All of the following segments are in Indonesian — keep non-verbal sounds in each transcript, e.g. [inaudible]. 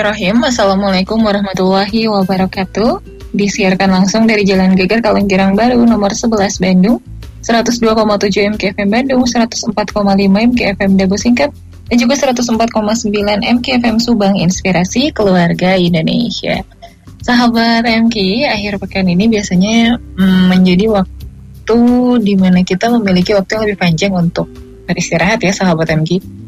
Bismillahirrahmanirrahim. Assalamualaikum warahmatullahi wabarakatuh. Disiarkan langsung dari Jalan Geger Kalengkirang Baru nomor 11 Bandung, 102,7 MKFM Bandung, 104,5 MKFM Dago Singkat, dan juga 104,9 MKFM Subang Inspirasi Keluarga Indonesia. Sahabat MK, akhir pekan ini biasanya mm, menjadi waktu di mana kita memiliki waktu yang lebih panjang untuk beristirahat ya sahabat MK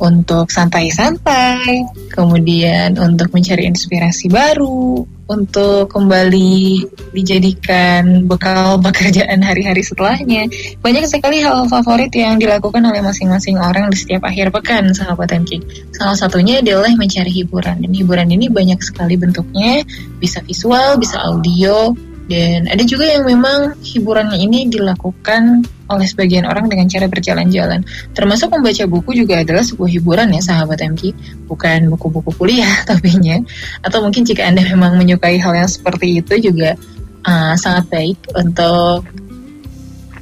untuk santai-santai, kemudian untuk mencari inspirasi baru, untuk kembali dijadikan bekal pekerjaan hari-hari setelahnya. Banyak sekali hal favorit yang dilakukan oleh masing-masing orang di setiap akhir pekan, sahabat MK. Salah satunya adalah mencari hiburan, dan hiburan ini banyak sekali bentuknya, bisa visual, bisa audio, dan ada juga yang memang hiburannya ini dilakukan oleh sebagian orang dengan cara berjalan-jalan. Termasuk membaca buku juga adalah sebuah hiburan ya sahabat MK. Bukan buku-buku kuliah [laughs] tapi nya. Atau mungkin jika Anda memang menyukai hal yang seperti itu juga uh, sangat baik untuk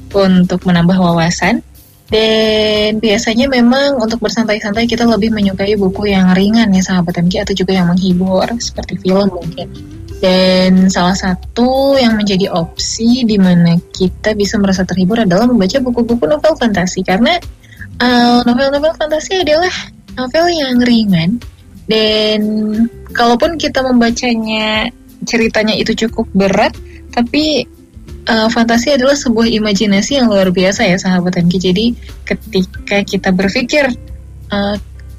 untuk menambah wawasan. Dan biasanya memang untuk bersantai-santai kita lebih menyukai buku yang ringan ya sahabat MK atau juga yang menghibur seperti film mungkin. Dan salah satu yang menjadi opsi di mana kita bisa merasa terhibur adalah membaca buku-buku novel fantasi karena novel novel-novel fantasi adalah novel yang ringan dan kalaupun kita membacanya ceritanya itu cukup berat tapi uh, fantasi adalah sebuah imajinasi yang luar biasa ya sahabat Anki. Jadi ketika kita berpikir uh,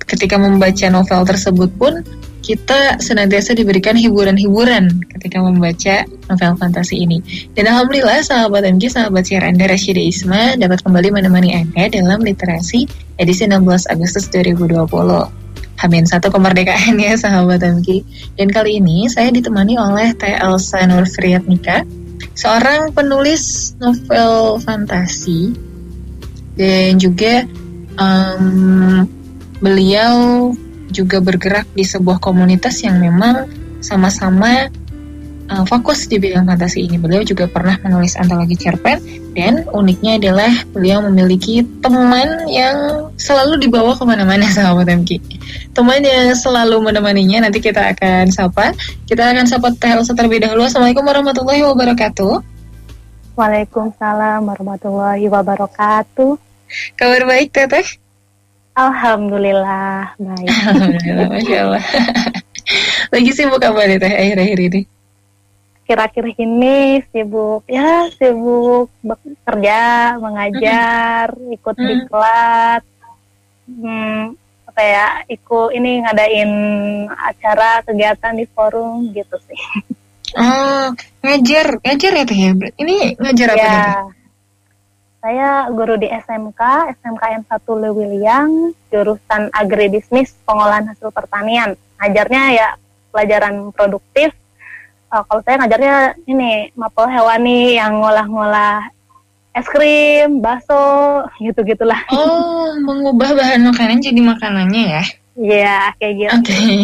ketika membaca novel tersebut pun kita senantiasa diberikan hiburan-hiburan ketika membaca novel fantasi ini. Dan Alhamdulillah sahabat MG, sahabat siar Anda Rashida Isma dapat kembali menemani Anda dalam literasi edisi 16 Agustus 2020. Hamin satu kemerdekaan ya sahabat MG. Dan kali ini saya ditemani oleh Teh Elsa Nurfriatnika, seorang penulis novel fantasi dan juga um, beliau juga bergerak di sebuah komunitas yang memang sama-sama uh, fokus di bidang fantasi ini. Beliau juga pernah menulis antologi cerpen dan uniknya adalah beliau memiliki teman yang selalu dibawa ke mana-mana [laughs] sahabat MK. Teman yang selalu menemaninya nanti kita akan sapa. Kita akan sapa Teh Elsa terlebih dahulu. Assalamualaikum warahmatullahi wabarakatuh. Waalaikumsalam warahmatullahi wabarakatuh. Kabar baik Teteh? Alhamdulillah baik. Alhamdulillah, masya Allah. [laughs] Lagi sibuk apa nih teh akhir-akhir ini? Kira-kira ini sibuk ya sibuk bekerja, mengajar, hmm. ikut hmm. diklat, hmm, apa ya ikut ini ngadain acara kegiatan di forum gitu sih. Oh ngajar ngajar ya teh ya? Ini ngajar apa ya. nih? Saya guru di SMK, SMK M1 Lewiliang, jurusan agribisnis pengolahan hasil pertanian. Ngajarnya ya pelajaran produktif. Uh, kalau saya ngajarnya ini mapel hewani yang ngolah-ngolah es krim, bakso, gitu-gitulah. Oh, mengubah bahan makanan jadi makanannya ya? Iya, kayak gitu. Oke. Okay.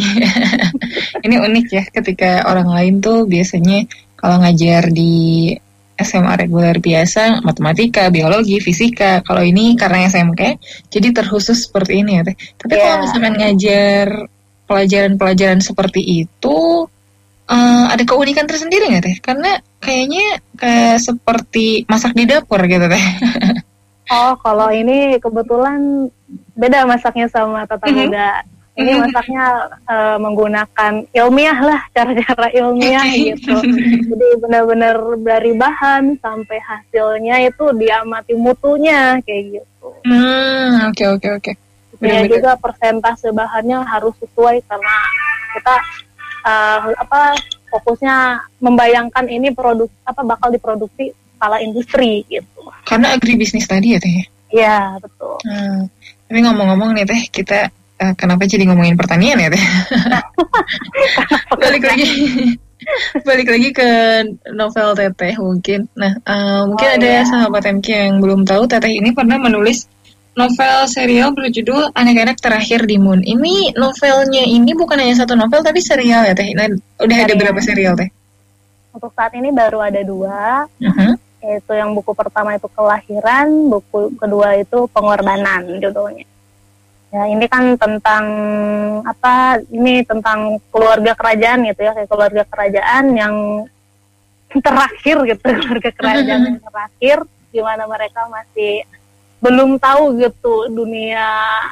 [laughs] ini unik ya ketika orang lain tuh biasanya kalau ngajar di SMA reguler biasa, matematika, biologi, fisika. Kalau ini karena SMK, jadi terkhusus seperti ini ya teh. Tapi yeah. kalau misalkan ngajar pelajaran-pelajaran seperti itu, uh, ada keunikan tersendiri nggak teh? Karena kayaknya kayak seperti masak di dapur gitu teh. [laughs] oh, kalau ini kebetulan beda masaknya sama tata mm -hmm ini masaknya uh, menggunakan ilmiah lah cara-cara ilmiah gitu. Jadi benar-benar dari bahan sampai hasilnya itu diamati mutunya kayak gitu. Hmm oke oke oke. Ya juga persentase bahannya harus sesuai karena kita uh, apa fokusnya membayangkan ini produk apa bakal diproduksi skala industri gitu. Karena agribisnis tadi ya teh? Iya betul. Hmm. Tapi ngomong-ngomong nih teh kita uh, kenapa jadi ngomongin pertanian ya teh? [laughs] balik lagi, balik lagi ke novel teteh mungkin. Nah, uh, mungkin oh, ada iya. sahabat MK yang belum tahu teteh ini pernah menulis novel serial berjudul Anak-anak Terakhir di Moon. Ini novelnya ini bukan hanya satu novel tapi serial ya teh. Nah, udah serial. ada berapa serial teh? Untuk saat ini baru ada dua. Uh -huh. Yaitu yang buku pertama itu kelahiran, buku kedua itu pengorbanan judulnya ya ini kan tentang apa ini tentang keluarga kerajaan gitu ya kayak keluarga kerajaan yang [laughs] terakhir gitu keluarga kerajaan yang terakhir di mana mereka masih belum tahu gitu dunia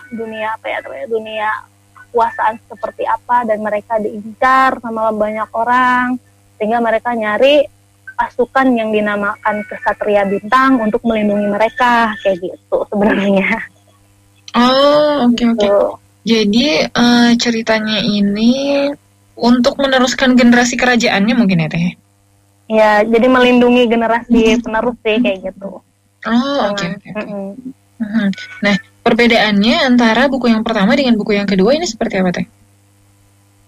dunia apa ya dunia kekuasaan seperti apa dan mereka diincar sama banyak orang sehingga mereka nyari pasukan yang dinamakan kesatria bintang untuk melindungi mereka kayak gitu sebenarnya. Oh oke okay, oke. Okay. Gitu. Jadi uh, ceritanya ini untuk meneruskan generasi kerajaannya mungkin ya teh? Ya jadi melindungi generasi penerus sih kayak gitu. Oh oke oke. Nah perbedaannya antara buku yang pertama dengan buku yang kedua ini seperti apa teh?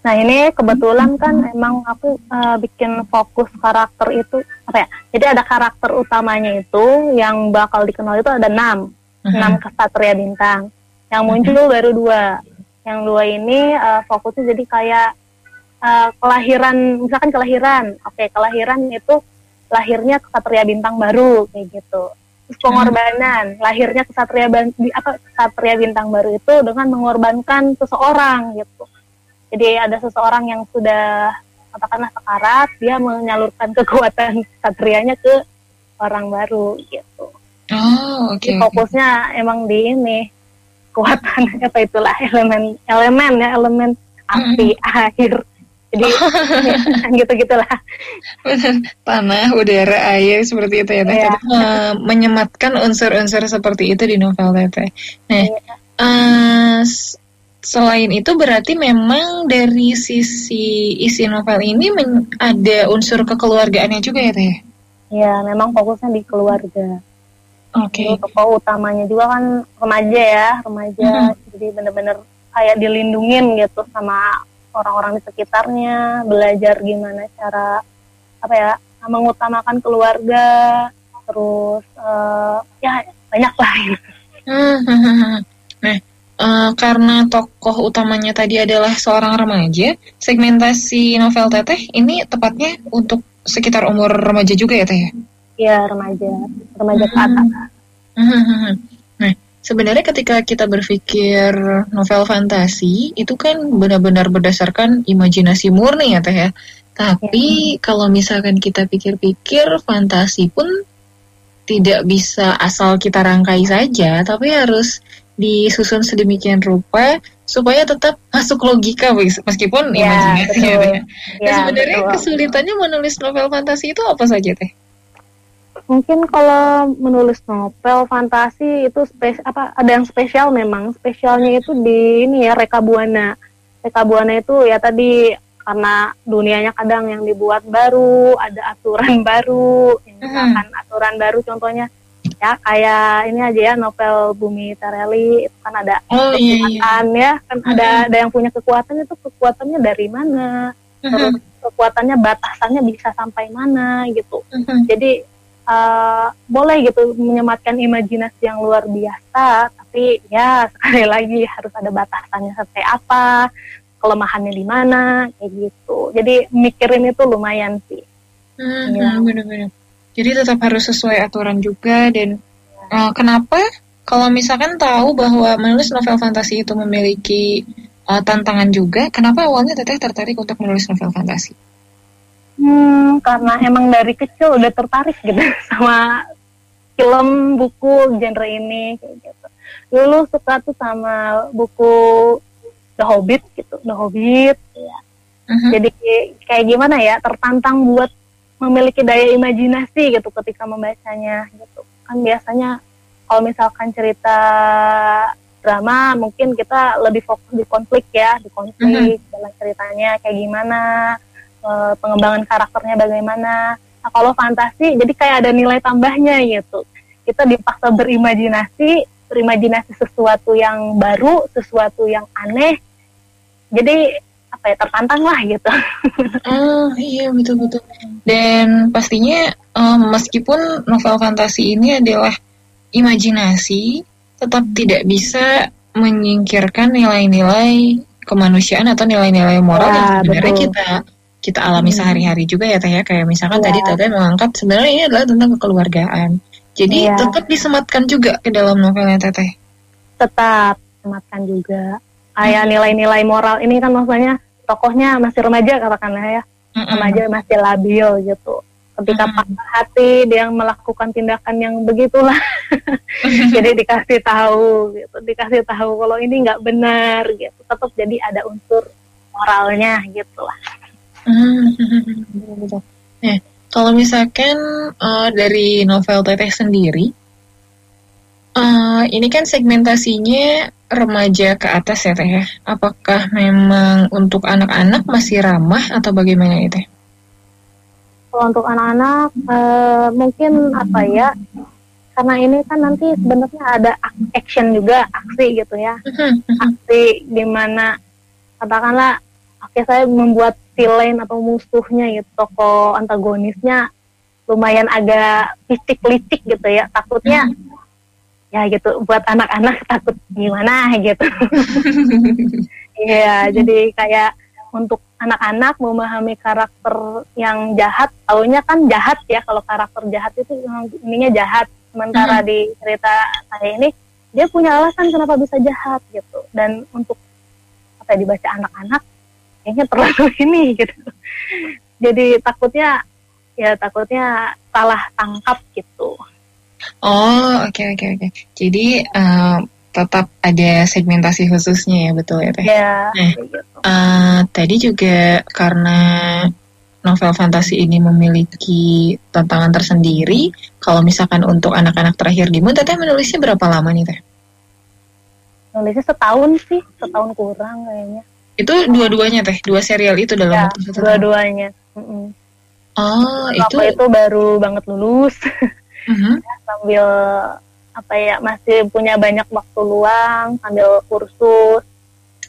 Nah ini kebetulan kan emang aku uh, bikin fokus karakter itu apa ya? Jadi ada karakter utamanya itu yang bakal dikenal itu ada enam, uh-huh. enam kesatria bintang. Yang muncul uh-huh. baru dua. Yang dua ini uh, fokusnya jadi kayak uh, kelahiran, misalkan kelahiran. Oke okay, kelahiran itu lahirnya kesatria bintang baru kayak gitu pengorbanan lahirnya kesatria apa kesatria bintang baru itu dengan mengorbankan seseorang gitu jadi ada seseorang yang sudah katakanlah sekarat dia menyalurkan kekuatan kesatrianya ke orang baru gitu oh oke okay, fokusnya okay. emang di ini kekuatan [laughs] apa itulah elemen elemen ya elemen api mm -hmm. air jadi [laughs] gitu gitulah tanah udara air seperti itu ya teh yeah. uh, menyematkan unsur-unsur seperti itu di novel teh nah yeah. uh, selain itu berarti memang dari sisi isi novel ini ada unsur kekeluargaannya juga ya teh ya memang fokusnya di keluarga Oke. Okay. Tokoh utamanya juga kan remaja ya, remaja. Mm -hmm. Jadi bener-bener kayak dilindungin gitu sama orang-orang di sekitarnya, belajar gimana cara apa ya mengutamakan keluarga, terus uh, ya banyak lah. Nah, [laughs] uh, karena tokoh utamanya tadi adalah seorang remaja, segmentasi novel Teteh ini tepatnya untuk sekitar umur remaja juga ya Teh ya? Iya remaja, remaja ke atas. Nah, sebenarnya ketika kita berpikir novel fantasi itu kan benar-benar berdasarkan imajinasi murni ya teh ya. Tapi ya. kalau misalkan kita pikir-pikir fantasi pun tidak bisa asal kita rangkai saja, tapi harus disusun sedemikian rupa supaya tetap masuk logika meskipun ya, imajinasi ya. ya. Nah, sebenarnya betul. kesulitannya menulis novel fantasi itu apa saja teh? Mungkin kalau menulis novel fantasi itu spes apa ada yang spesial memang spesialnya itu di ini ya Reka Buana Reka Buana itu ya tadi karena dunianya kadang yang dibuat baru ada aturan [laughs] baru misalkan hmm. aturan baru contohnya ya kayak ini aja ya novel Bumi Tareli itu kan ada oh, iya, iya. ya kan hmm. ada ada yang punya kekuatan itu kekuatannya dari mana terus kekuatannya batasannya bisa sampai mana gitu hmm. jadi uh, boleh gitu menyematkan imajinasi yang luar biasa tapi ya [laughs] sekali lagi harus ada batasannya seperti apa kelemahannya di mana kayak gitu. Jadi mikirin itu lumayan sih. Hmm, ya. benar-benar jadi tetap harus sesuai aturan juga dan uh, kenapa? Kalau misalkan tahu bahwa menulis novel fantasi itu memiliki uh, tantangan juga kenapa awalnya teteh tertarik untuk menulis novel fantasi Hmm, karena emang dari kecil udah tertarik gitu [laughs] sama film, buku, genre ini kayak gitu. Dulu suka tuh sama buku The Hobbit gitu, The Hobbit ya. Uh-huh. Jadi kayak gimana ya, tertantang buat memiliki daya imajinasi gitu ketika membacanya gitu. Kan biasanya kalau misalkan cerita drama mungkin kita lebih fokus di konflik ya, di konflik uh-huh. dalam ceritanya kayak gimana uh, pengembangan karakternya bagaimana. Nah, kalau fantasi jadi kayak ada nilai tambahnya gitu. Kita dipaksa berimajinasi, berimajinasi sesuatu yang baru, sesuatu yang aneh. Jadi apa ya tertantang lah gitu. Oh [laughs] iya betul betul. Dan pastinya um, meskipun novel fantasi ini adalah imajinasi, tetap tidak bisa menyingkirkan nilai-nilai kemanusiaan atau nilai-nilai moral ya, yang sebenarnya betul. kita kita alami hmm. sehari-hari juga ya teh ya kayak misalkan yeah. tadi Teteh mengangkat sebenarnya ini adalah tentang kekeluargaan. Jadi yeah. tetap disematkan juga ke dalam novelnya Teteh. Tetap disematkan juga. Kayak nilai-nilai moral ini kan maksudnya tokohnya masih remaja katakanlah ya, remaja masih labil gitu. Ketika patah hati dia melakukan tindakan yang begitulah, [laughs] jadi dikasih tahu gitu, dikasih tahu kalau ini nggak benar gitu. Tetap jadi ada unsur moralnya gitu lah. Nah, kalau misalkan uh, dari novel Teteh sendiri, uh, ini kan segmentasinya remaja ke atas ya Teh ya. Apakah memang untuk anak-anak masih ramah atau bagaimana itu? Kalau untuk anak-anak uh, mungkin apa ya? Karena ini kan nanti sebenarnya ada action juga, aksi gitu ya. Aksi di mana katakanlah oke saya membuat villain atau musuhnya gitu toko antagonisnya lumayan agak licik-licik gitu ya takutnya hmm. ya gitu buat anak-anak takut gimana gitu [laughs] Iya, jadi kayak untuk anak-anak memahami karakter yang jahat, taunya kan jahat ya kalau karakter jahat itu ininya jahat. Sementara hmm. di cerita saya ini dia punya alasan kenapa bisa jahat gitu. Dan untuk apa ya, dibaca anak-anak kayaknya terlalu [laughs] ini gitu jadi takutnya ya takutnya salah tangkap gitu oh oke okay, oke okay, oke okay. jadi uh, tetap ada segmentasi khususnya ya betul ya teh ya nah, uh, tadi juga karena novel fantasi ini memiliki tantangan tersendiri. Kalau misalkan untuk anak-anak terakhir di Teteh menulisnya berapa lama nih Teh? Nulisnya setahun sih, setahun kurang kayaknya. Itu dua-duanya teh, dua serial itu dalam ya, dua-duanya. Oh, itu itu baru banget lulus. Uh-huh. [laughs] sambil apa ya masih punya banyak waktu luang sambil kursus.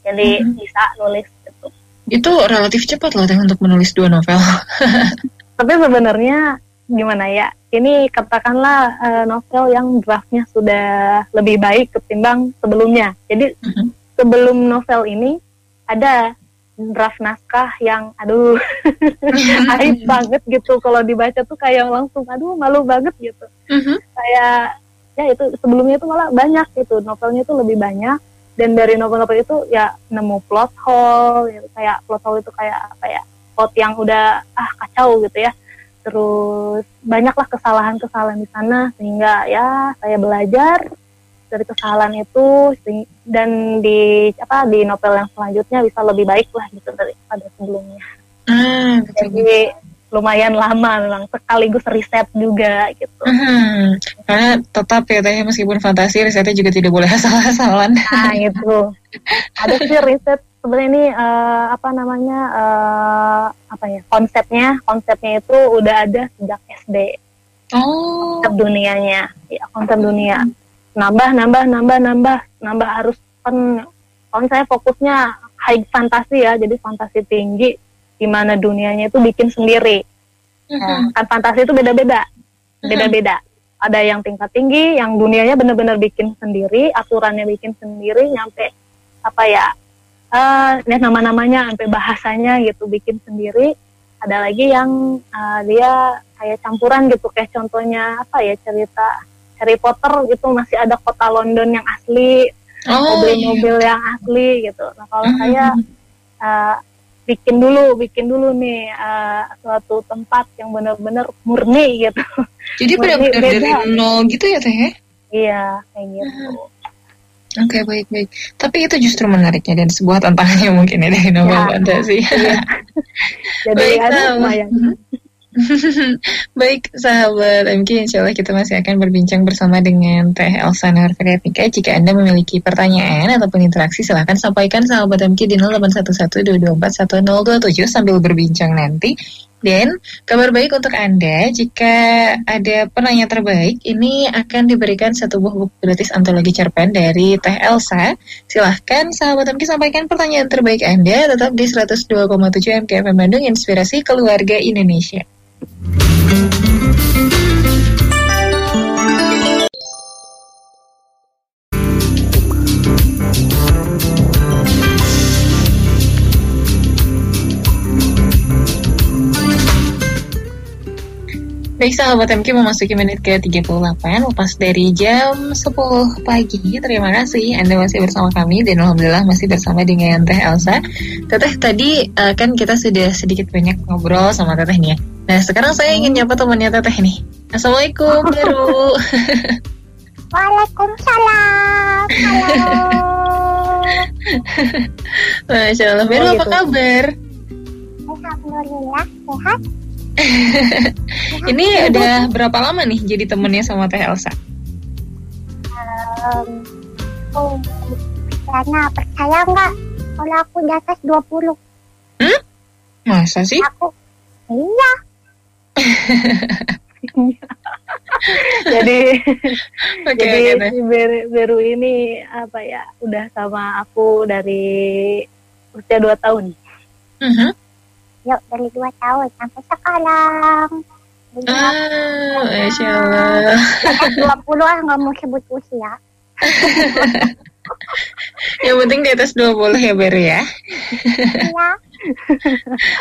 Jadi uh-huh. bisa nulis gitu. Itu relatif cepat loh teh untuk menulis dua novel. [laughs] Tapi sebenarnya gimana ya? Ini katakanlah uh, novel yang draftnya sudah lebih baik ketimbang sebelumnya. Jadi uh-huh. sebelum novel ini ada draft naskah yang aduh [laughs] aib banget gitu. Kalau dibaca tuh kayak langsung aduh malu banget gitu. Uh-huh. kayak ya itu sebelumnya itu malah banyak gitu. Novelnya itu lebih banyak. Dan dari novel-novel itu ya nemu plot hole gitu. kayak plot hole itu kayak apa ya plot yang udah ah kacau gitu ya. Terus banyaklah kesalahan-kesalahan di sana. Sehingga ya saya belajar dari kesalahan itu dan di apa di novel yang selanjutnya bisa lebih baik lah gitu daripada sebelumnya. Hmm, Jadi lumayan lama memang sekaligus riset juga gitu. Hmm, karena tetap ya teh meskipun fantasi risetnya juga tidak boleh [laughs] asal-asalan. Nah itu ada sih riset sebenarnya ini uh, apa namanya uh, apa ya konsepnya konsepnya itu udah ada sejak SD. Oh. Konsep dunianya, ya konsep dunia nambah nambah nambah nambah. Nambah harus kan kalau saya fokusnya high fantasi ya jadi fantasi tinggi di mana dunianya itu bikin sendiri. Nah, kan fantasi itu beda-beda. Beda-beda. Ada yang tingkat tinggi yang dunianya benar-benar bikin sendiri aturannya bikin sendiri nyampe apa ya uh, nama-namanya sampai bahasanya gitu bikin sendiri. Ada lagi yang uh, dia kayak campuran gitu kayak contohnya apa ya cerita Harry Potter gitu masih ada kota London yang asli, oh, mobil-mobil iya. yang asli gitu. Nah kalau -hmm. saya uh, bikin dulu, bikin dulu nih uh, suatu tempat yang benar-benar murni gitu. Jadi benar-benar dari nol gitu ya teh? Ya? Iya kayak gitu. Oke okay, baik baik. Tapi itu justru menariknya dan sebuah tantangannya mungkin ya dari novel ya, fantasi. Iya. [laughs] Jadi ada lumayan. [laughs] Baik sahabat MK, insya Allah kita masih akan berbincang bersama dengan Teh Elsa Nurfriatika. Jika Anda memiliki pertanyaan ataupun interaksi, silahkan sampaikan sahabat MK di 081122411027 sambil berbincang nanti. Dan kabar baik untuk Anda, jika ada penanya terbaik, ini akan diberikan satu buku gratis antologi cerpen dari Teh Elsa. Silahkan sahabat MK sampaikan pertanyaan terbaik Anda tetap di 102,7 MKFM Bandung, Inspirasi Keluarga Indonesia. Baik sahabat MK memasuki menit ke 38 Lepas dari jam 10 pagi. Terima kasih Anda masih bersama kami Dan Alhamdulillah masih bersama dengan Teh Elsa. Teteh tadi uh, kan kita sudah sedikit banyak ngobrol sama Teteh nih ya Nah sekarang saya ingin nyapa temannya Teteh nih Assalamualaikum [laughs] Beru Waalaikumsalam Halo Masya Allah Beru oh, apa gitu. kabar? Alhamdulillah sehat [laughs] Ini udah berapa lama nih jadi temennya sama Teh Elsa? Um, oh, karena percaya nggak kalau aku di atas 20? Hmm? Masa sih? Aku, iya. Jadi okay, jadi okay, si Beru, Beru ini apa ya udah sama aku dari usia 2 tahun. Uh mhm. -huh. Yuk dari dua tahun sampai sekarang. Ah, Masya Allah. Dua puluh ah nggak mau sebut usia. [laughs] Yang penting di atas 20 ya Beru ya. Iya.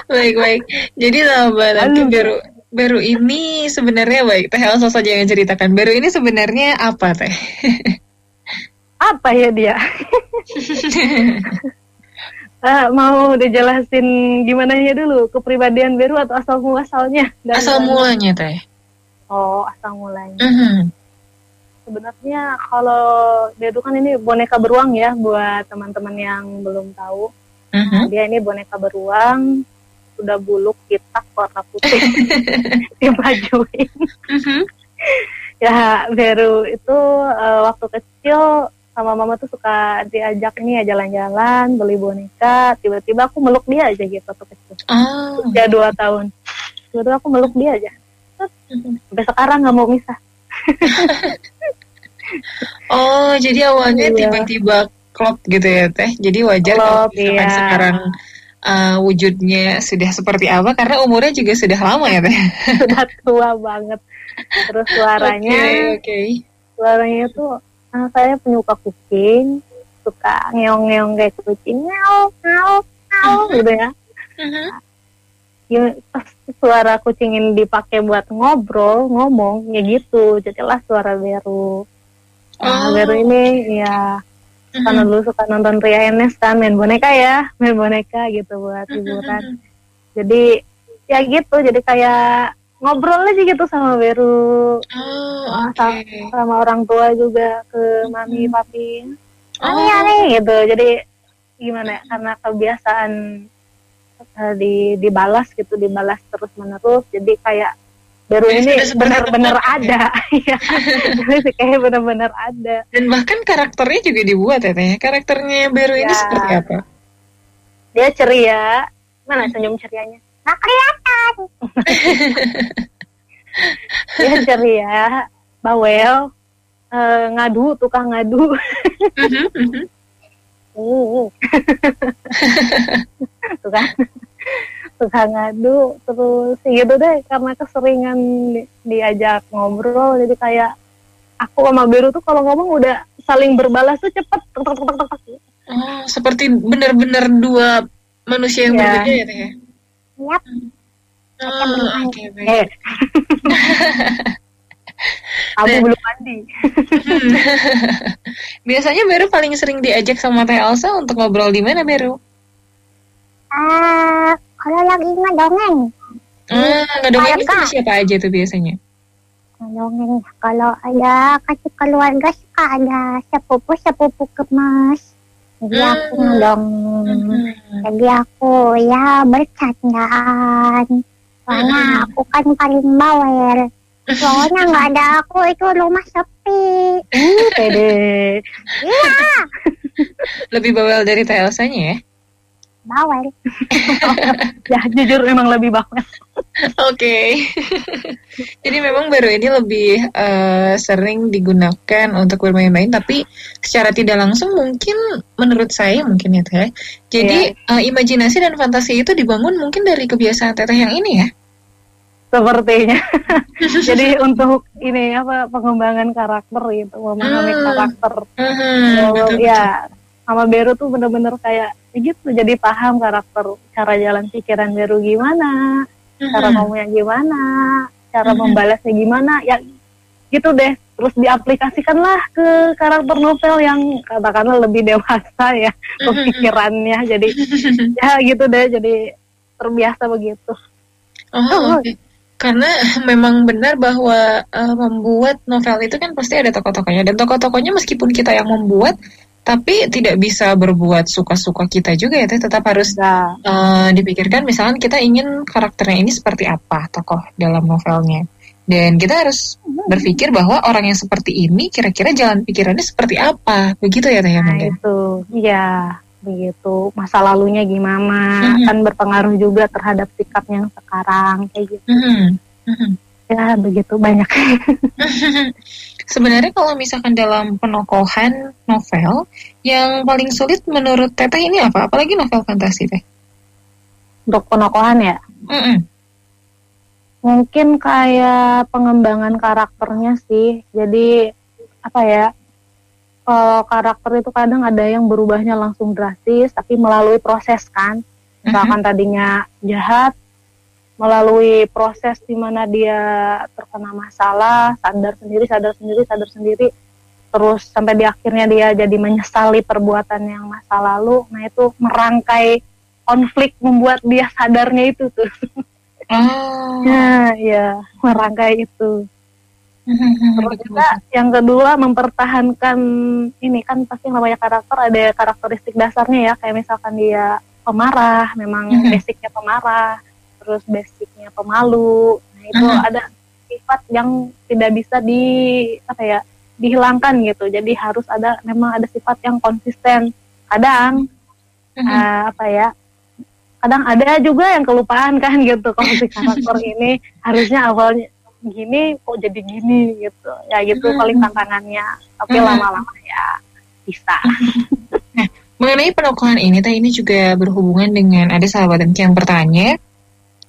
[laughs] baik baik. Jadi sahabat nanti Beru Beru ini sebenarnya baik Teh Elsa saja yang ceritakan. Beru ini sebenarnya apa Teh? [laughs] apa ya dia? Uh, [laughs] mau dijelasin gimana ya dulu kepribadian Beru atau asal muasalnya? Asal mulanya teh. Oh asal mulanya. Uh -huh. Sebenarnya kalau Beru kan ini boneka beruang ya buat teman-teman yang belum tahu. Uh -huh. Dia ini boneka beruang sudah buluk hitam warna putih [laughs] dibajuin. Uh -huh. ya Beru itu uh, waktu kecil sama mama tuh suka diajak nih ya jalan-jalan beli boneka tiba-tiba aku meluk dia aja gitu tuh kecil oh. udah dua tahun tiba-tiba aku meluk dia aja sampai sekarang nggak mau misah [laughs] oh jadi awalnya iya. tiba-tiba klop gitu ya teh jadi wajar klop, kalau iya. sekarang uh, wujudnya sudah seperti apa karena umurnya juga sudah lama ya teh sudah tua banget terus suaranya okay, okay. suaranya tuh uh, saya penyuka kucing suka ngeong-ngeong kayak kucing ngeong ngeong ngeong uh-huh. gitu ya uh-huh. ya suara kucing ini dipakai buat ngobrol ngomong ya gitu jadilah suara Beru nah, oh. Beru ini ya uh-huh. karena dulu suka nonton Ria Enes kan main boneka ya main boneka gitu buat hiburan uh-huh. jadi ya gitu jadi kayak ngobrol aja gitu sama Beru oh, okay. sama, orang tua juga ke mami papi mami oh. aneh gitu jadi gimana ya karena kebiasaan uh, di dibalas gitu dibalas terus menerus jadi kayak Beru ini benar-benar ada, [laughs] ya. Kayak benar-benar ada. Dan bahkan karakternya juga dibuat ya, teh. Karakternya Beru ya. ini seperti apa? Dia ceria, mana senyum cerianya? Gak kelihatan. [laughs] dia ceria, bawel, uh, ngadu, tukang ngadu. [laughs] uh. tukang tukang ngadu terus gitu deh karena keseringan di, diajak ngobrol jadi kayak aku sama Beru tuh kalau ngomong udah saling berbalas tuh cepet oh, seperti benar-benar dua manusia yang ya. berbeda ya teh Yap. Oh, okay, eh. [laughs] Aku nah. belum mandi. [laughs] Biasanya Beru paling sering diajak sama Teh Elsa untuk ngobrol di mana Beru? Uh, kalau lagi ngedongeng. Hmm, ngedongeng itu siapa aja tuh biasanya? Ngedongeng kalau ada kasih keluarga suka ada sepupu-sepupu kemas jadi aku hmm. ngedong hmm. jadi aku ya bercandaan karena hmm. aku kan paling bawel soalnya nggak ada aku itu rumah sepi [laughs] pede iya [laughs] lebih bawel dari Telsanya ya bawel [laughs] ya jujur memang lebih bawel oke okay. [laughs] jadi memang baru ini lebih uh, sering digunakan untuk bermain-main tapi secara tidak langsung mungkin menurut saya mungkin ya teh jadi yeah. Iya. uh, imajinasi dan fantasi itu dibangun mungkin dari kebiasaan teteh yang ini ya sepertinya. [laughs] Jadi untuk ini apa pengembangan karakter gitu, memahami hmm. karakter. Hmm, oh, ya, sama Beru tuh bener-bener kayak gitu jadi paham karakter cara jalan pikiran Beru gimana cara ngomongnya gimana cara membalasnya gimana ya gitu deh. Terus diaplikasikanlah ke karakter novel yang katakanlah lebih dewasa ya pemikirannya. Jadi [laughs] ya gitu deh jadi terbiasa begitu. Oh, oke. Karena [laughs] memang benar bahwa eh, membuat novel itu kan pasti ada tokoh-tokohnya. Dan tokoh-tokohnya meskipun kita yang membuat tapi tidak bisa berbuat suka-suka kita juga ya, Teh. tetap harus nah eh, dipikirkan misalkan kita ingin karakternya ini seperti apa tokoh dalam novelnya. Dan kita harus berpikir bahwa orang yang seperti ini kira-kira jalan pikirannya seperti apa. Begitu ya Teh ya, Nah itu, iya begitu. Masa lalunya gimana Mhm. kan berpengaruh juga terhadap sikapnya yang sekarang kayak gitu. Mhm. Mhm. Ya begitu banyak. [laughs] Sebenarnya kalau misalkan dalam penokohan novel, yang paling sulit menurut Teteh ini apa? Apalagi novel fantasi Teh? Untuk penokohan ya, Mm-mm. mungkin kayak pengembangan karakternya sih. Jadi apa ya? Kalau karakter itu kadang ada yang berubahnya langsung drastis, tapi melalui proses kan. Misalkan tadinya jahat, melalui proses di mana dia terkena masalah, sadar sendiri, sadar sendiri, sadar sendiri, terus sampai di akhirnya dia jadi menyesali perbuatan yang masa lalu. Nah itu merangkai konflik membuat dia sadarnya itu tuh. [laughs] Oh. Ya, ya merangkai itu. Terus [laughs] juga yang kedua mempertahankan ini kan pasti namanya karakter ada karakteristik dasarnya ya kayak misalkan dia pemarah, memang Mhm. basicnya pemarah, terus basicnya pemalu. Nah itu Mhm. ada sifat yang tidak bisa di apa ya dihilangkan gitu. Jadi harus ada memang ada sifat yang konsisten. Kadang Mhm. eh, apa ya kadang ada juga yang kelupaan kan gitu kalau si karakter [laughs] ini harusnya awalnya gini kok jadi gini gitu ya gitu Hmm. paling tantangannya tapi Hmm. lama-lama ya bisa [laughs] Mengenai penokohan ini, Teh ini juga berhubungan dengan ada sahabat yang bertanya,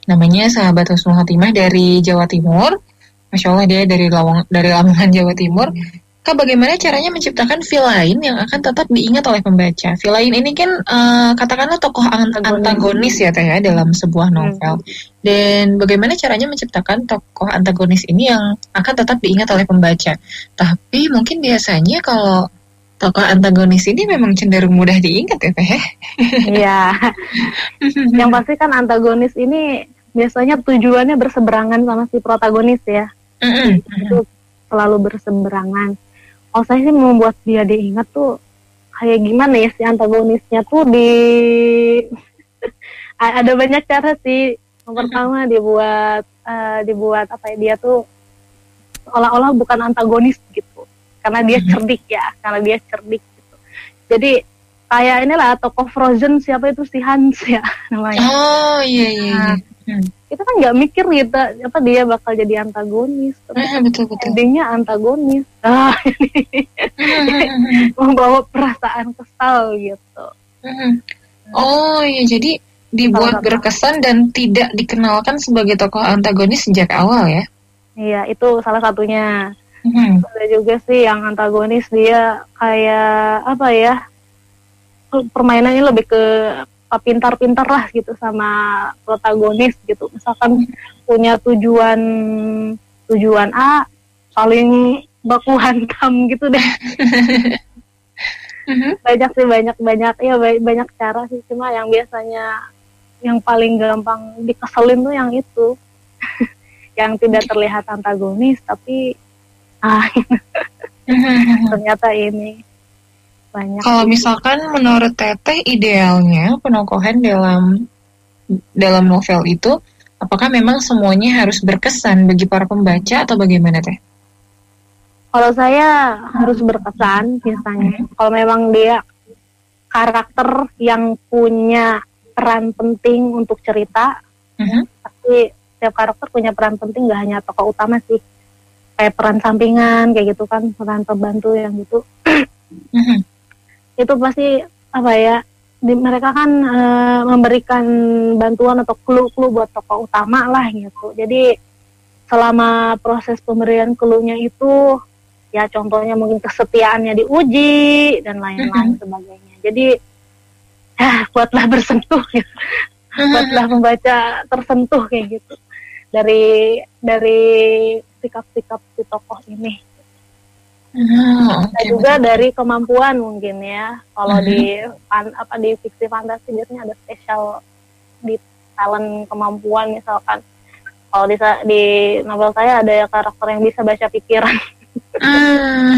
namanya sahabat Husnul Hatimah dari Jawa Timur. Masya Allah dia dari Lawang, dari Lamongan Jawa Timur. Kak, bagaimana caranya menciptakan villain yang akan tetap diingat oleh pembaca? Villain ini kan eh, katakanlah tokoh an- Antagonis. antagonis ya Teh ya dalam sebuah novel. Dan bagaimana caranya menciptakan tokoh antagonis ini yang akan tetap diingat oleh pembaca? Tapi mungkin biasanya kalau tokoh antagonis ini memang cenderung mudah diingat ya Teh. ya? Iya [laughs] yang pasti kan antagonis ini biasanya tujuannya berseberangan sama si protagonis ya. Mm-mm. itu selalu berseberangan. Kalau saya sih membuat dia diingat tuh kayak gimana ya si antagonisnya tuh di [laughs] ada banyak cara sih. Yang pertama dibuat eh, dibuat apa ya dia tuh seolah-olah bukan antagonis gitu. Karena dia cerdik ya karena dia cerdik gitu. Jadi kayak inilah tokoh Frozen siapa itu? Si Hans ya [laughs] namanya. Oh iya iya. iya. Hmm. kita kan nggak mikir gitu apa dia bakal jadi antagonis tapi Ah, betul betul. endingnya antagonis [laughs] ah membawa perasaan kesal gitu Mm-mm. Oh iya jadi dibuat berkesan dan tidak dikenalkan sebagai tokoh antagonis sejak awal ya. iya itu salah satunya Mhm. ada juga sih yang antagonis dia kayak apa ya permainannya lebih ke pintar-pintar lah gitu sama protagonis gitu. Misalkan punya tujuan tujuan A saling baku hantam gitu deh. [laughs] Mhm. banyak sih banyak banyak ya ba- banyak cara sih. Cuma yang biasanya yang paling gampang dikeselin tuh yang itu. [laughs] Yang tidak terlihat antagonis tapi ah [laughs] Mhm. ternyata ini banyak Kalau misalkan menurut Teteh idealnya penokohan dalam dalam novel itu apakah memang semuanya harus berkesan bagi para pembaca atau bagaimana Teh? kalau saya harus berkesan biasanya kalau memang dia karakter yang punya peran penting untuk cerita Mhm. tapi setiap karakter punya peran penting nggak hanya tokoh utama sih kayak peran sampingan kayak gitu kan peran pembantu yang gitu Mhm. Itu pasti apa ya di, mereka kan eh, memberikan bantuan atau clue-clue buat tokoh utama lah gitu. Jadi selama proses pemberian clue-nya itu ya contohnya mungkin kesetiaannya diuji dan lain-lain sebagainya. Jadi ya buatlah bersentuh gitu buatlah membaca tersentuh kayak gitu. Dari dari sikap-sikap si tokoh ini. Ah, Dan oke. juga dari kemampuan mungkin ya. Kalau Mhm. di fan- apa di fiksi fantasi biasanya ada spesial di talent kemampuan misalkan. Kalau di di novel saya ada karakter yang bisa baca pikiran. Ah,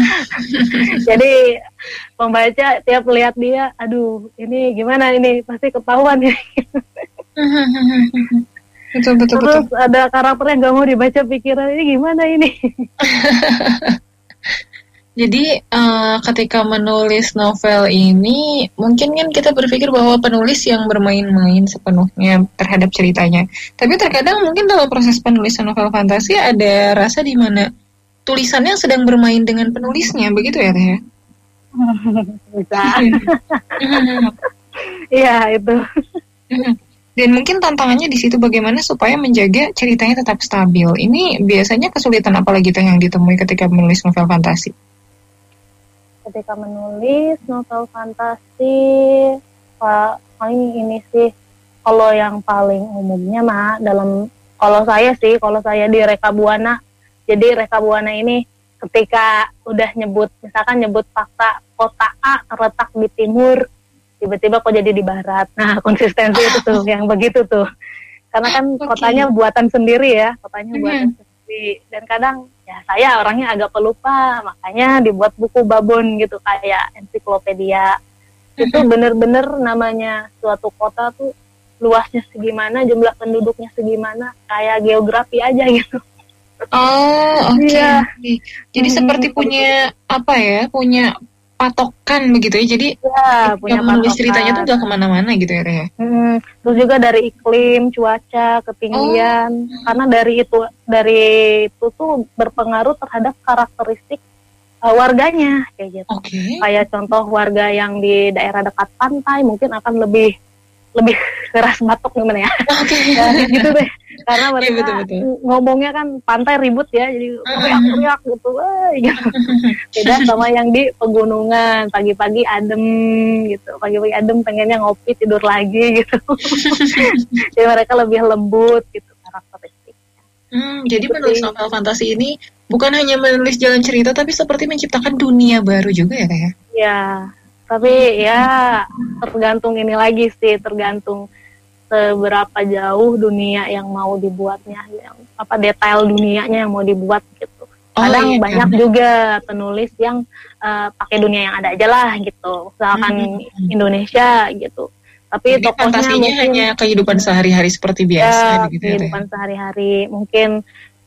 [laughs] Jadi pembaca tiap lihat dia, aduh ini gimana ini pasti ketahuan ya. [laughs] betul betul betul. Terus ada karakter yang gak mau dibaca pikiran ini gimana ini? [laughs] Jadi eh, ketika menulis novel ini mungkin kan kita berpikir bahwa penulis yang bermain-main sepenuhnya terhadap ceritanya. Tapi terkadang mungkin dalam proses penulisan novel fantasi ada rasa di mana tulisannya sedang bermain dengan penulisnya, begitu ya Teh? ya? Bisa. Iya itu. Dan mungkin tantangannya di situ bagaimana supaya menjaga ceritanya tetap stabil. Ini biasanya kesulitan apalagi Teh yang ditemui ketika menulis novel fantasi? Ketika menulis novel fantasi, Pak, paling ini sih kalau yang paling umumnya mah dalam kalau saya sih, kalau saya di Reka Buana, jadi Reka Buana ini ketika udah nyebut, misalkan nyebut fakta kota A terletak di timur, tiba-tiba kok jadi di barat. [laughs] Nah, konsistensi itu tuh yang begitu tuh. Karena kan [laughs] Oke. kotanya buatan sendiri ya, kotanya Mhm. buatan sendiri. Dan kadang ya saya orangnya agak pelupa, makanya dibuat buku babon gitu kayak ensiklopedia. Itu bener-bener namanya suatu kota tuh luasnya segimana, jumlah penduduknya segimana, kayak geografi aja gitu. Oh, oke. Iya. oke. Jadi Hmm, seperti punya apa ya? Punya patokan begitu ya. Jadi Ya, punya yang menulis ceritanya tuh nggak ke mana-mana gitu ya, Teh ya? Hmm, terus juga dari iklim, cuaca, ketinggian. Karena dari itu dari itu tuh berpengaruh terhadap karakteristik uh, warganya kayak gitu. Oke. Kayak contoh warga yang di daerah dekat pantai mungkin akan lebih lebih keras batuk gimana ya? Oke. [laughs] Ya, gitu deh. Karena mereka Iya, betul, betul. ngomongnya kan pantai ribut ya, jadi teriak-teriak gitu. Wah, gitu. [laughs] Beda sama yang di pegunungan, pagi-pagi adem gitu. Pagi-pagi adem pengennya ngopi tidur lagi gitu. [laughs] jadi mereka lebih lembut gitu karakteristik. Hmm, jadi Gitu menulis novel fantasi ini bukan hanya menulis jalan cerita, tapi seperti menciptakan dunia baru juga ya, Teh ya? Ya, tapi ya tergantung ini lagi sih, tergantung seberapa jauh dunia yang mau dibuatnya, yang apa detail dunianya yang mau dibuat gitu. Oh, Kadang iya, banyak juga penulis yang eh, pakai dunia yang ada aja lah gitu, misalkan Hmm. Indonesia gitu. Tapi Jadi tokohnya mungkin hanya kehidupan sehari-hari seperti biasa ya, begitu ya, kehidupan sehari-hari. Mungkin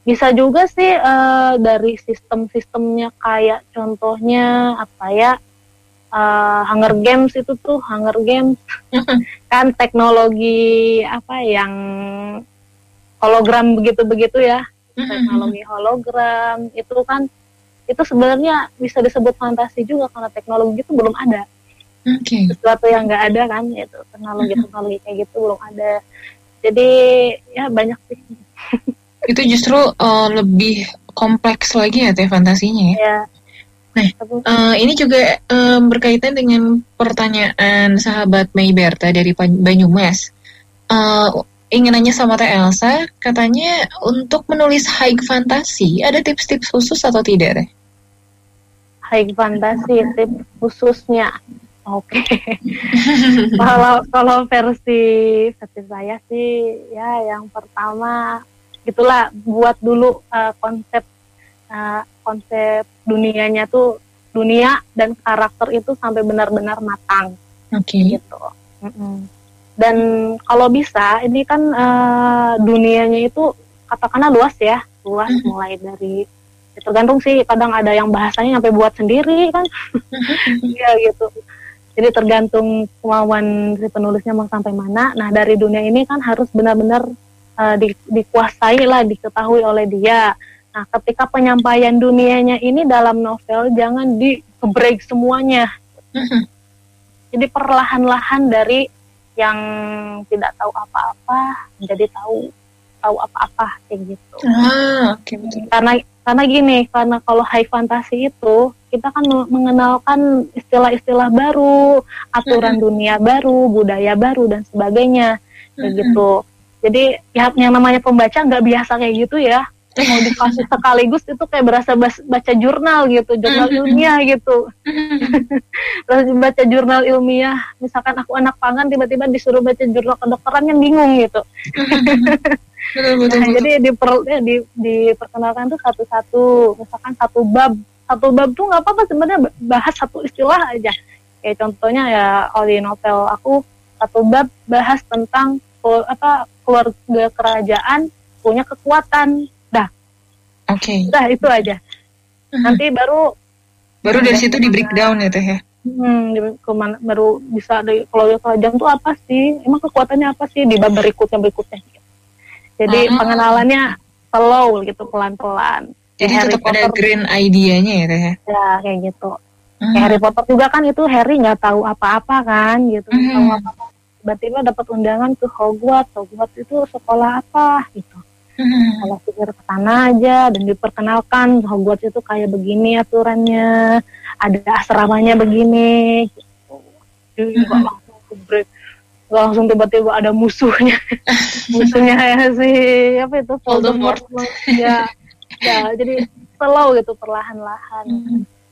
bisa juga sih eh, dari sistem-sistemnya kayak contohnya apa ya eh, Hunger Games itu tuh Hunger Games. [laughs] Kan teknologi apa yang hologram begitu-begitu ya. Teknologi hologram itu kan itu sebenarnya bisa disebut fantasi juga karena teknologi itu belum ada. Oke. sesuatu yang nggak ada kan itu teknologi teknologi kayak gitu belum ada. Jadi ya banyak sih. [laughs] Itu justru eh, lebih kompleks lagi ya Teh fantasinya ya? ya Nah, Eh, ini juga eh, berkaitan dengan pertanyaan sahabat Mei Berta dari Banyumas. Eh, ingin nanya sama Teh Elsa, katanya untuk menulis high fantasi ada tips-tips khusus atau tidak Teh? high fantasi tip khususnya oke [laughs] kalau kalau versi versi saya sih ya yang pertama itulah buat dulu eh, konsep eh, konsep dunianya tuh dunia dan karakter itu sampai benar-benar matang Oke. gitu. Mm-mm. Dan kalau bisa, ini kan eh, dunianya itu katakanlah luas ya, luas Mhm. mulai dari ya tergantung sih, kadang ada yang bahasanya sampai buat sendiri kan, ya gitu. Jadi tergantung kemauan si penulisnya mau sampai mana. Nah dari dunia ini kan harus benar-benar eh, di- dikuasai lah, diketahui oleh dia. Nah ketika penyampaian dunianya ini dalam novel jangan di break semuanya jadi perlahan-lahan dari yang tidak tahu apa-apa menjadi tahu tahu apa-apa kayak gitu. Ah, oke betul. Karena karena gini, karena kalau high fantasy itu kita kan me- mengenalkan istilah-istilah baru, aturan dunia baru, budaya baru dan sebagainya kayak Mhm. gitu. jadi ya yang namanya pembaca nggak biasa kayak gitu ya mau dikasih sekaligus itu kayak berasa baca jurnal gitu jurnal ilmiah gitu. Terus baca jurnal ilmiah misalkan aku anak pangan tiba-tiba disuruh baca jurnal kedokteran yang bingung gitu. Betul, betul, nah, betul. jadi diper, ya, di, diperkenalkan tuh satu-satu misalkan satu bab. Satu bab tuh nggak apa-apa sebenarnya bahas satu istilah aja. Kayak contohnya ya kalau di novel aku satu bab bahas tentang apa keluarga kerajaan punya kekuatan oke okay. dah itu aja uh-huh. nanti baru baru dari situ di breakdown ya teh ya hmm, ke mana baru bisa dari keluarga kerajaan tuh apa sih emang kekuatannya apa sih di bab berikutnya berikutnya jadi uh-huh. pengenalannya slow gitu pelan-pelan jadi Harry tetap Potter, ada green idea-nya ya teh ya? Ya kayak gitu. Hmm. Harry Potter juga kan itu Harry nggak tahu apa-apa kan gitu. Hmm. Tahu apa-apa. Tiba-tiba dapat undangan ke Hogwarts. Hogwarts itu sekolah apa gitu. Hmm. Kalau pikir ke sana aja dan diperkenalkan Hogwarts itu kayak begini aturannya, ada asramanya begini. Gitu. Jadi hmm. langsung break langsung tiba-tiba ada musuhnya [laughs] musuhnya ya si apa itu Voldemort, Voldemort. ya ya jadi slow gitu perlahan-lahan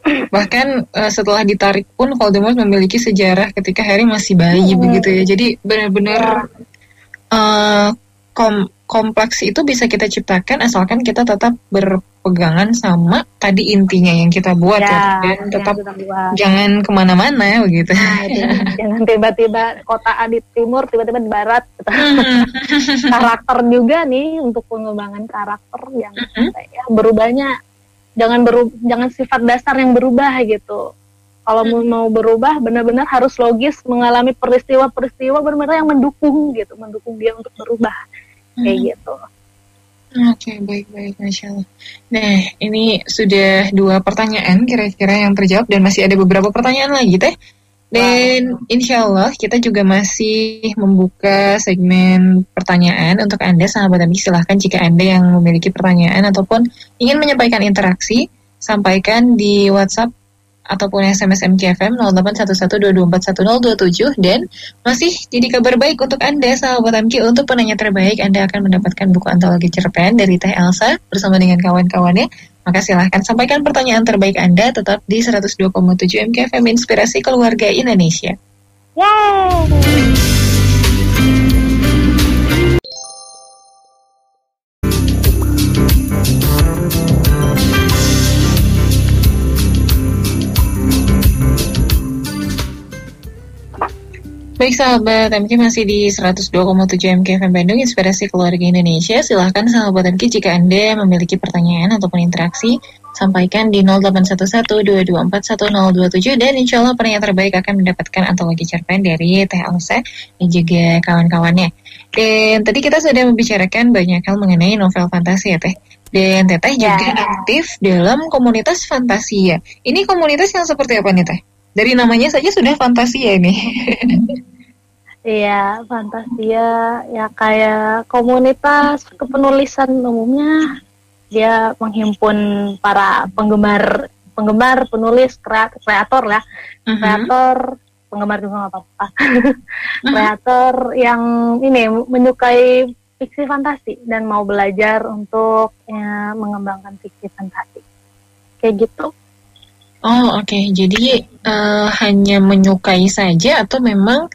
[clears throat] bahkan uh, setelah ditarik pun Voldemort memiliki sejarah ketika Harry masih bayi hmm. begitu ya jadi benar-benar ya. uh, kom kompleks itu bisa kita ciptakan asalkan kita tetap berpegangan sama tadi intinya yang kita buat ya, ya dan tetap jangan ke mana-mana begitu. Nah, [laughs] jangan tiba-tiba kota A di timur tiba-tiba di barat. Gitu. [laughs] karakter juga nih untuk pengembangan karakter yang mm-hmm. ya, berubahnya jangan beru jangan sifat dasar yang berubah gitu. Kalau hmm. mau berubah benar-benar harus logis mengalami peristiwa-peristiwa benar-benar yang mendukung gitu, mendukung dia untuk berubah kayak hmm. gitu. Oke, okay, baik-baik, Masya Allah. Nah, ini sudah dua pertanyaan kira-kira yang terjawab dan masih ada beberapa pertanyaan lagi, Teh. Dan insya Allah kita juga masih membuka segmen pertanyaan untuk Anda, sahabat Abi. Silahkan jika Anda yang memiliki pertanyaan ataupun ingin menyampaikan interaksi, sampaikan di WhatsApp ataupun SMS MKFM 081122411027 dan masih jadi kabar baik untuk Anda sahabat MK untuk penanya terbaik Anda akan mendapatkan buku antologi cerpen dari Teh Elsa bersama dengan kawan-kawannya maka silahkan sampaikan pertanyaan terbaik Anda tetap di 102,7 MKFM Inspirasi Keluarga Indonesia. Yeay! Baik sahabat MK masih di 102,7 MK FM Bandung Inspirasi Keluarga Indonesia Silahkan sahabat MK jika Anda memiliki pertanyaan ataupun interaksi Sampaikan di 0811-224-1027 Dan insya Allah pertanyaan terbaik akan mendapatkan antologi cerpen dari Teh Alsa dan juga kawan-kawannya Dan tadi kita sudah membicarakan banyak hal mengenai novel fantasi ya Teh dan Teteh ya. juga aktif dalam komunitas fantasi ya Ini komunitas yang seperti apa nih Teh? Dari namanya saja sudah fantasi ya ini. [laughs] Iya, Fantasia ya kayak komunitas kepenulisan umumnya dia menghimpun para penggemar penggemar penulis kreator ya uh-huh. kreator penggemar juga nggak apa-apa uh-huh. kreator yang ini menyukai fiksi fantasi dan mau belajar untuk ya, mengembangkan fiksi fantasi kayak gitu oh oke okay. jadi uh, hanya menyukai saja atau memang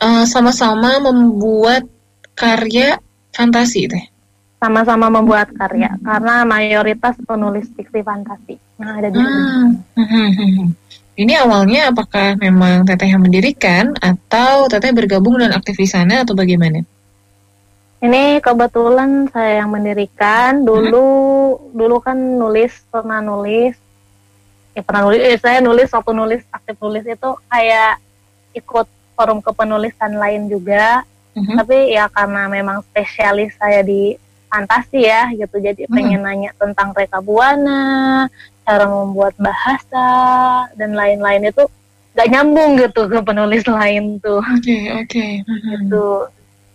eh, sama-sama membuat karya fantasi teh? Sama-sama membuat karya karena mayoritas penulis fiksi fantasi yang ada di ah. Ini awalnya apakah memang Teteh yang mendirikan atau Teteh bergabung dan aktif di sana atau bagaimana? Ini kebetulan saya yang mendirikan. Dulu hmm. dulu kan nulis pernah nulis ya pernah nulis eh, saya nulis waktu nulis aktif nulis itu kayak ikut forum kepenulisan lain juga mm-hmm. tapi ya karena memang spesialis saya di fantasi ya gitu jadi mm-hmm. pengen nanya tentang reka buana cara membuat bahasa dan lain-lain itu gak nyambung gitu ke penulis lain tuh oke okay, oke okay. [laughs] mm-hmm. gitu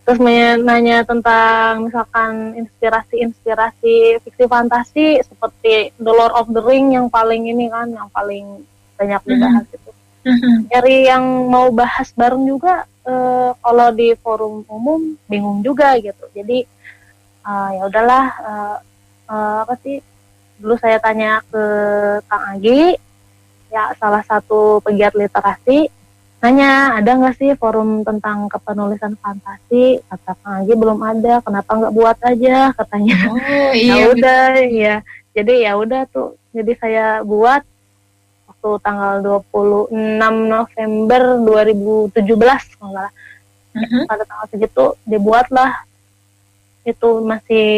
terus nanya tentang misalkan inspirasi-inspirasi fiksi fantasi seperti The Lord of the Ring yang paling ini kan yang paling banyak dibahas mm-hmm. itu mm-hmm. dari yang mau bahas bareng juga uh, kalau di forum umum bingung juga gitu. Jadi uh, ya udahlah uh, uh, apa sih dulu saya tanya ke Kang Agi ya salah satu pegiat literasi nanya ada nggak sih forum tentang kepenulisan fantasi? Kata Kang Agi belum ada kenapa nggak buat aja? Katanya. Oh, iya, [laughs] ya udah ya jadi ya udah tuh jadi saya buat waktu tanggal 26 November 2017 kalau nggak uh-huh. pada tanggal segitu dibuatlah itu masih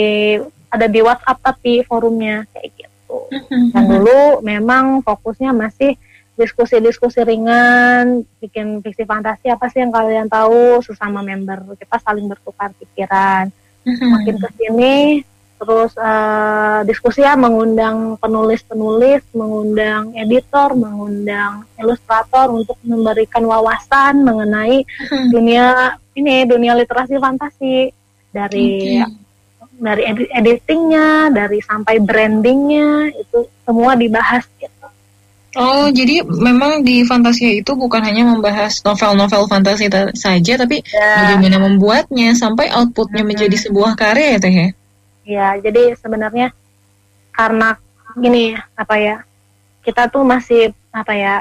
ada di WhatsApp tapi forumnya kayak gitu uh-huh. dan dulu memang fokusnya masih diskusi-diskusi ringan bikin fiksi fantasi apa sih yang kalian tahu sesama member kita saling bertukar pikiran uh-huh. makin ke sini terus uh, diskusi ya mengundang penulis-penulis, mengundang editor, mengundang ilustrator untuk memberikan wawasan mengenai hmm. dunia ini dunia literasi fantasi dari okay. dari edi editingnya, dari sampai brandingnya itu semua dibahas gitu. Oh, jadi memang di Fantasia itu bukan hanya membahas novel-novel fantasi saja, tapi ya. bagaimana membuatnya sampai outputnya hmm. menjadi sebuah karya ya Teh ya? Jadi sebenarnya karena gini apa ya kita tuh masih apa ya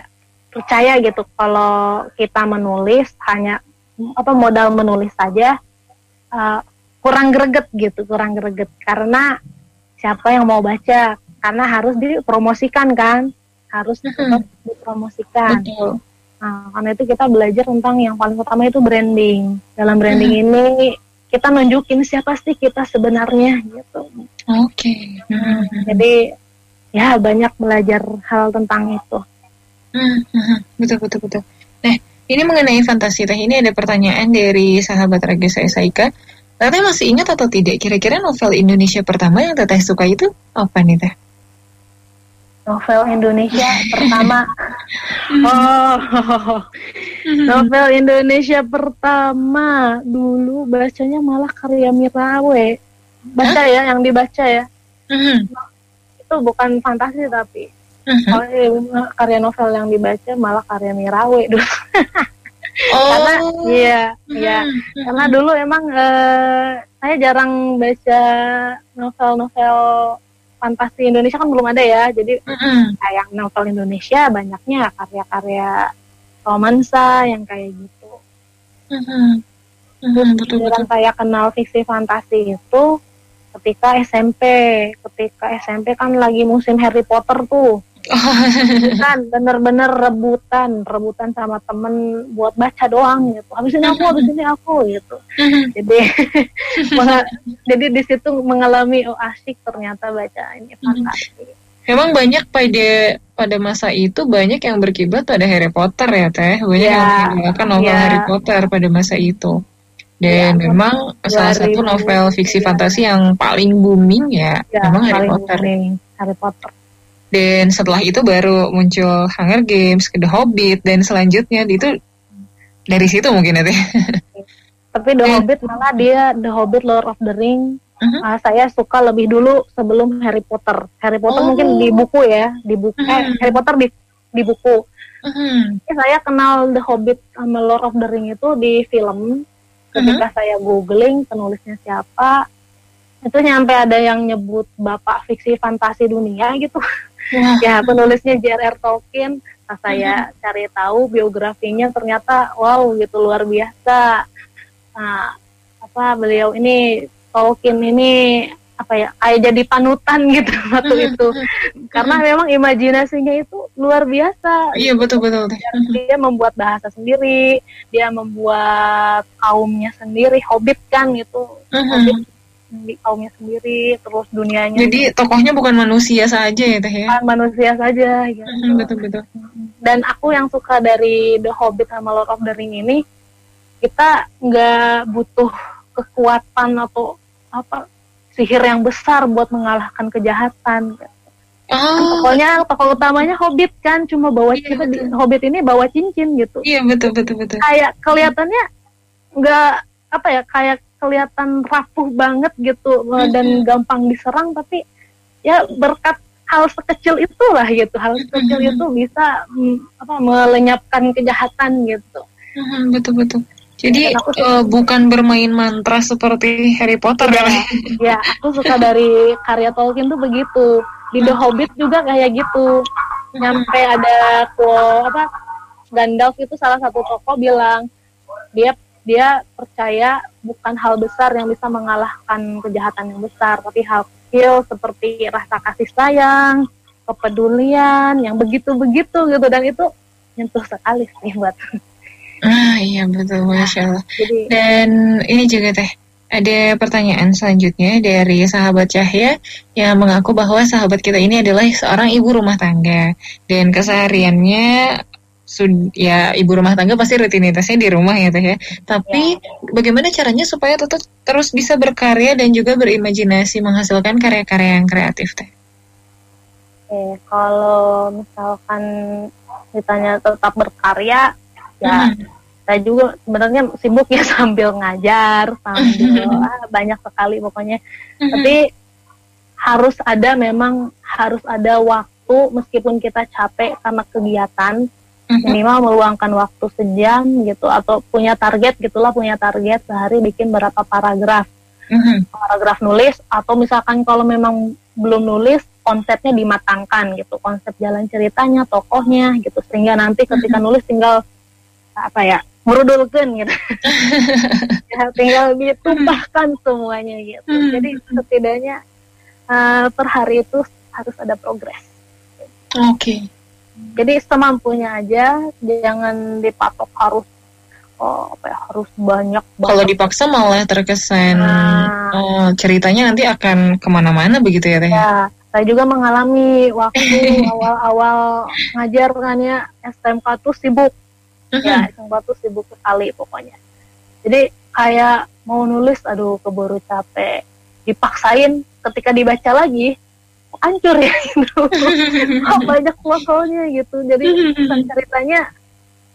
percaya gitu kalau kita menulis hanya apa modal menulis saja uh, kurang greget gitu kurang greget karena siapa yang mau baca karena harus dipromosikan kan harus hmm. dipromosikan Betul. Nah, karena itu kita belajar tentang yang paling utama itu branding dalam branding hmm. ini kita nunjukin siapa sih kita sebenarnya gitu. Oke. Okay. Hmm. Jadi ya banyak belajar hal tentang itu. Hmm, hmm, betul betul betul. Nah, ini mengenai fantasi teh ini ada pertanyaan dari sahabat Raga saya Saika. Teteh masih ingat atau tidak kira-kira novel Indonesia pertama yang Teteh suka itu apa nih Teh? Novel Indonesia pertama. [laughs] Oh, novel Indonesia pertama dulu bacanya malah karya Mirawe. Baca huh? ya, yang dibaca ya. Uh-huh. Itu bukan fantasi tapi uh-huh. karya novel yang dibaca malah karya Mirawe [laughs] dulu. oh. Karena iya, iya. Uh-huh. Karena dulu emang uh, saya jarang baca novel-novel fantasi Indonesia kan belum ada ya jadi mm-hmm. kayak novel Indonesia banyaknya karya-karya romansa yang kayak gitu mm-hmm. Mm-hmm, betul, betul. saya kenal fiksi fantasi itu ketika SMP ketika SMP kan lagi musim Harry Potter tuh kan bener-bener rebutan. Rebutan sama temen buat baca doang gitu. Habis ini aku habis ini aku gitu. Jadi [laughs] jadi di situ mengalami oh asik ternyata baca ini fantasi. Emang banyak pada pada masa itu banyak yang berkiblat pada Harry Potter ya teh? Banyak ya, yang menggunakan novel ya. Harry Potter pada masa itu. Dan ya, memang salah satu novel fiksi fantasi yang paling booming ya, ya memang Harry Potter. Booming, Harry Potter dan setelah itu baru muncul Hunger Games, The Hobbit dan selanjutnya itu dari situ mungkin ya Tapi The Hobbit malah dia The Hobbit Lord of the Ring uh-huh. uh, saya suka lebih dulu sebelum Harry Potter. Harry Potter oh. mungkin di buku ya, di buku uh-huh. eh Harry Potter di di buku. Uh-huh. saya kenal The Hobbit sama Lord of the Ring itu di film. Ketika uh-huh. saya googling penulisnya siapa, itu nyampe ada yang nyebut bapak fiksi fantasi dunia gitu. [laughs] ya penulisnya J.R.R. Tolkien pas saya mm-hmm. cari tahu biografinya ternyata wow gitu luar biasa nah apa beliau ini Tolkien ini apa ya kayak jadi panutan gitu [laughs] waktu mm-hmm. itu karena memang imajinasinya itu luar biasa iya betul betul dia membuat bahasa sendiri dia membuat kaumnya sendiri hobbit kan gitu mm-hmm. hobbit di kaumnya sendiri terus dunianya jadi tokohnya bukan manusia saja ya teh ya bukan manusia saja gitu. betul betul dan aku yang suka dari The Hobbit sama Lord of the Ring ini kita nggak butuh kekuatan atau apa sihir yang besar buat mengalahkan kejahatan Oh. Tokonya tokoh utamanya Hobbit kan cuma bawa iya, kita di Hobbit ini bawa cincin gitu. Iya betul betul betul. Kayak kelihatannya nggak apa ya kayak kelihatan rapuh banget gitu mm-hmm. dan gampang diserang tapi ya berkat hal sekecil itulah gitu hal sekecil Mhm. itu bisa mm, apa melenyapkan kejahatan gitu Mhm, betul betul. Jadi aku suka- eh, bukan bermain mantra seperti Harry Potter ya. ya, ya aku suka dari karya Tolkien tuh begitu di The Hobbit juga kayak gitu nyampe ada quote apa Gandalf itu salah satu tokoh bilang dia dia percaya bukan hal besar yang bisa mengalahkan kejahatan yang besar tapi hal kecil seperti rasa kasih sayang kepedulian yang begitu-begitu gitu dan itu nyentuh sekali sih buat [laughs] Ah iya betul, masya Allah. jadi Dan ini juga teh, ada pertanyaan selanjutnya dari sahabat Cahya yang mengaku bahwa sahabat kita ini adalah seorang ibu rumah tangga dan kesehariannya ya ibu rumah tangga pasti rutinitasnya di rumah ya teh ya. Tapi bagaimana caranya supaya tetap terus bisa berkarya dan juga berimajinasi menghasilkan karya-karya yang kreatif teh? Oke, kalau misalkan ditanya tetap berkarya, ya Mhm. saya juga sebenarnya sibuk ya [laughs] sambil ngajar, sambil ah, banyak sekali pokoknya. Mhm. Tapi harus ada memang harus ada waktu meskipun kita capek karena kegiatan. Minimal meluangkan waktu sejam gitu atau punya target gitulah punya target sehari bikin berapa paragraf. Mhm. paragraf nulis atau misalkan kalau memang belum nulis konsepnya dimatangkan gitu. Konsep jalan ceritanya tokohnya gitu. Sehingga nanti ketika nulis tinggal apa ya merudulkan gitu. [laughs] Ya, tinggal ditumpahkan semuanya gitu. Mhm. jadi setidaknya eh, per hari itu harus ada progres. Oke. Jadi semampunya aja jangan dipatok harus oh, apa ya harus banyak Kalau dipaksa malah terkesan Nah. oh, ceritanya nanti akan ke mana-mana begitu ya teh? Ya, saya juga mengalami waktu [laughs] awal-awal ngajar kan ya SMK tuh sibuk. Mhm. Ya, SMK tuh sibuk sekali pokoknya. Jadi kayak mau nulis, aduh keburu capek. Dipaksain ketika dibaca lagi, hancur ya gitu. [laughs] Kok banyak fotonya gitu. Jadi [laughs] ceritanya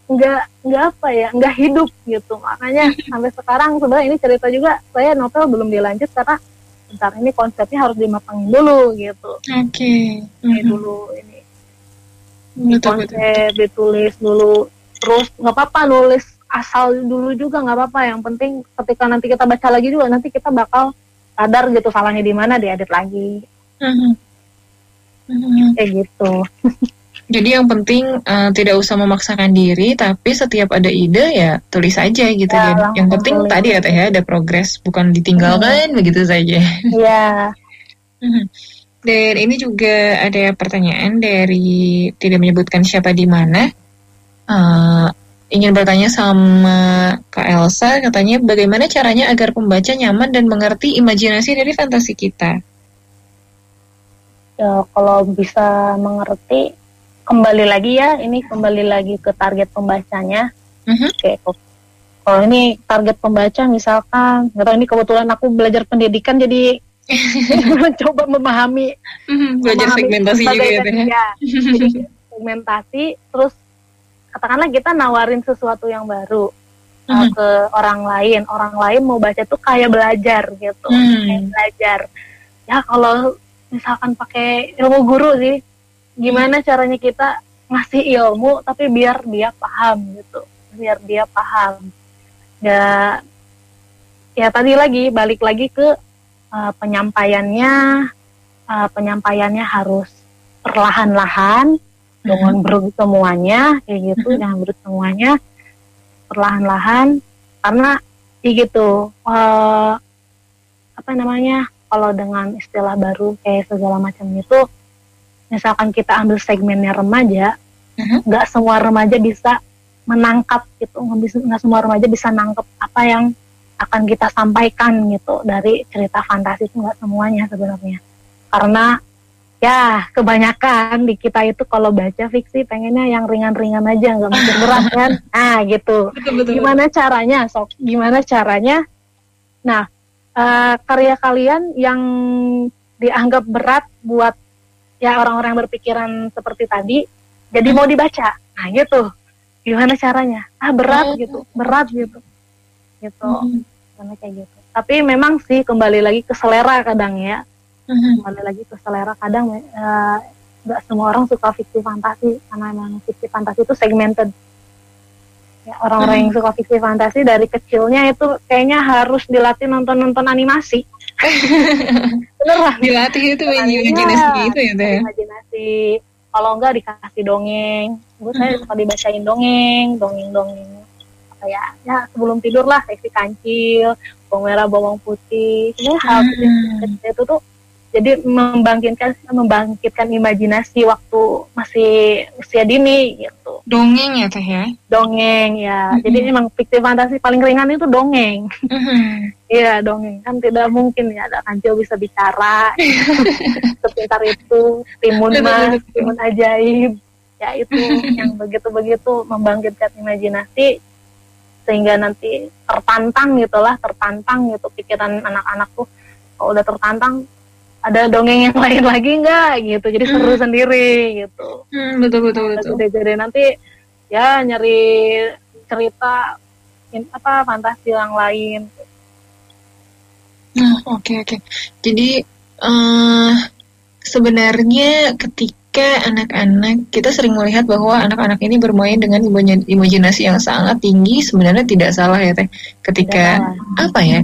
nggak nggak apa ya nggak hidup gitu makanya [laughs] sampai sekarang sebenarnya ini cerita juga saya novel belum dilanjut karena bentar ini konsepnya harus dimatangin dulu gitu Oke. ini Mhm. dulu ini Betul betul. konsep ditulis dulu terus nggak apa-apa nulis asal dulu juga nggak apa-apa yang penting ketika nanti kita baca lagi juga nanti kita bakal sadar gitu salahnya di mana diedit lagi Mhm. Kayak gitu [laughs] Jadi yang penting eh, tidak usah memaksakan diri, tapi setiap ada ide ya tulis aja gitu. Ya, Jadi, yang penting tulis. tadi ya teh ya ada progres, bukan ditinggalkan begitu saja. [laughs] ya Mhm. Dan ini juga ada pertanyaan dari tidak menyebutkan siapa di mana. Eh, ingin bertanya sama Kak Elsa, katanya bagaimana caranya agar pembaca nyaman dan mengerti imajinasi dari fantasi kita. Ya kalau bisa mengerti kembali lagi ya ini kembali lagi ke target pembacanya Mhm. Oke, kok- kalau ini target pembaca misalkan, nggak tahu ini kebetulan aku belajar pendidikan jadi [laughs] [laughs] mencoba memahami Mhm, Belajar memahami segmentasi juga ya ya? [laughs] Jadi segmentasi, terus katakanlah kita nawarin sesuatu yang baru uh, Mhm. ke orang lain, orang lain mau baca tuh kayak belajar gitu, Hmm. kayak belajar. Ya kalau misalkan pakai ilmu guru sih, gimana caranya kita ngasih ilmu tapi biar dia paham gitu, biar dia paham. Ya, ya tadi lagi balik lagi ke uh, penyampaiannya, uh, penyampaiannya harus perlahan-lahan, jangan berut semuanya, kayak gitu, jangan berut semuanya, perlahan-lahan, karena ya gitu, uh, apa namanya, kalau dengan istilah baru kayak segala macam itu, misalkan kita ambil segmennya remaja, Mhm. nggak semua remaja bisa menangkap gitu, nggak semua remaja bisa nangkep apa yang akan kita sampaikan gitu dari cerita fantasi itu nggak semuanya sebenarnya, karena ya kebanyakan di kita itu kalau baca fiksi pengennya yang ringan-ringan aja nggak mikir [laughs] berat kan, ah gitu. Betul betul. gimana caranya sok? Gimana caranya? Nah eh, karya kalian yang dianggap berat buat ya orang-orang yang berpikiran seperti tadi jadi mau dibaca. Nah gitu. Gimana caranya? Ah berat Oh. gitu. Berat gitu. Gitu. Mhm. gimana kayak gitu. Tapi memang sih kembali lagi ke selera kadang ya. Hmm. kembali lagi ke selera kadang uh, nggak semua orang suka fiksi fantasi. Karena memang fiksi fantasi itu segmented orang-orang hmm. yang suka fiksi fantasi dari kecilnya itu kayaknya harus dilatih nonton-nonton animasi. [laughs] Beneran dilatih itu imajinasi ya, gitu ya teh? imajinasi. Kalau enggak dikasih dongeng. Gue saya suka dibacain dongeng dongeng dongeng apa ya? Ya sebelum tidur lah seksi kancil bawang merah bawang putih. Sebenarnya hal hmm. itu tuh jadi membangkitkan membangkitkan imajinasi waktu masih usia dini gitu. Dongeng ya teh ya? Dongeng ya. Mm-hmm. jadi emang fiktif fantasi paling ringan itu dongeng. [laughs] Iya mm-hmm. dongeng. Kan tidak mungkin ya ada kancil bisa bicara. [laughs] Sepintar itu timun mas timun. ajaib. Ya itu yang begitu begitu membangkitkan imajinasi sehingga nanti tertantang gitulah tertantang gitu pikiran anak-anak tuh. Kalau udah tertantang ada dongeng yang lain lagi nggak? Gitu. Jadi seru hmm. sendiri gitu. Hmm, betul betul betul. jadi, jadi nanti ya nyari cerita in, apa fantasi yang lain. Nah oke okay, oke. Okay. jadi uh, sebenarnya ketika anak-anak kita sering melihat bahwa anak-anak ini bermain dengan imajinasi yang sangat tinggi sebenarnya tidak salah ya teh. Ketika ya. apa ya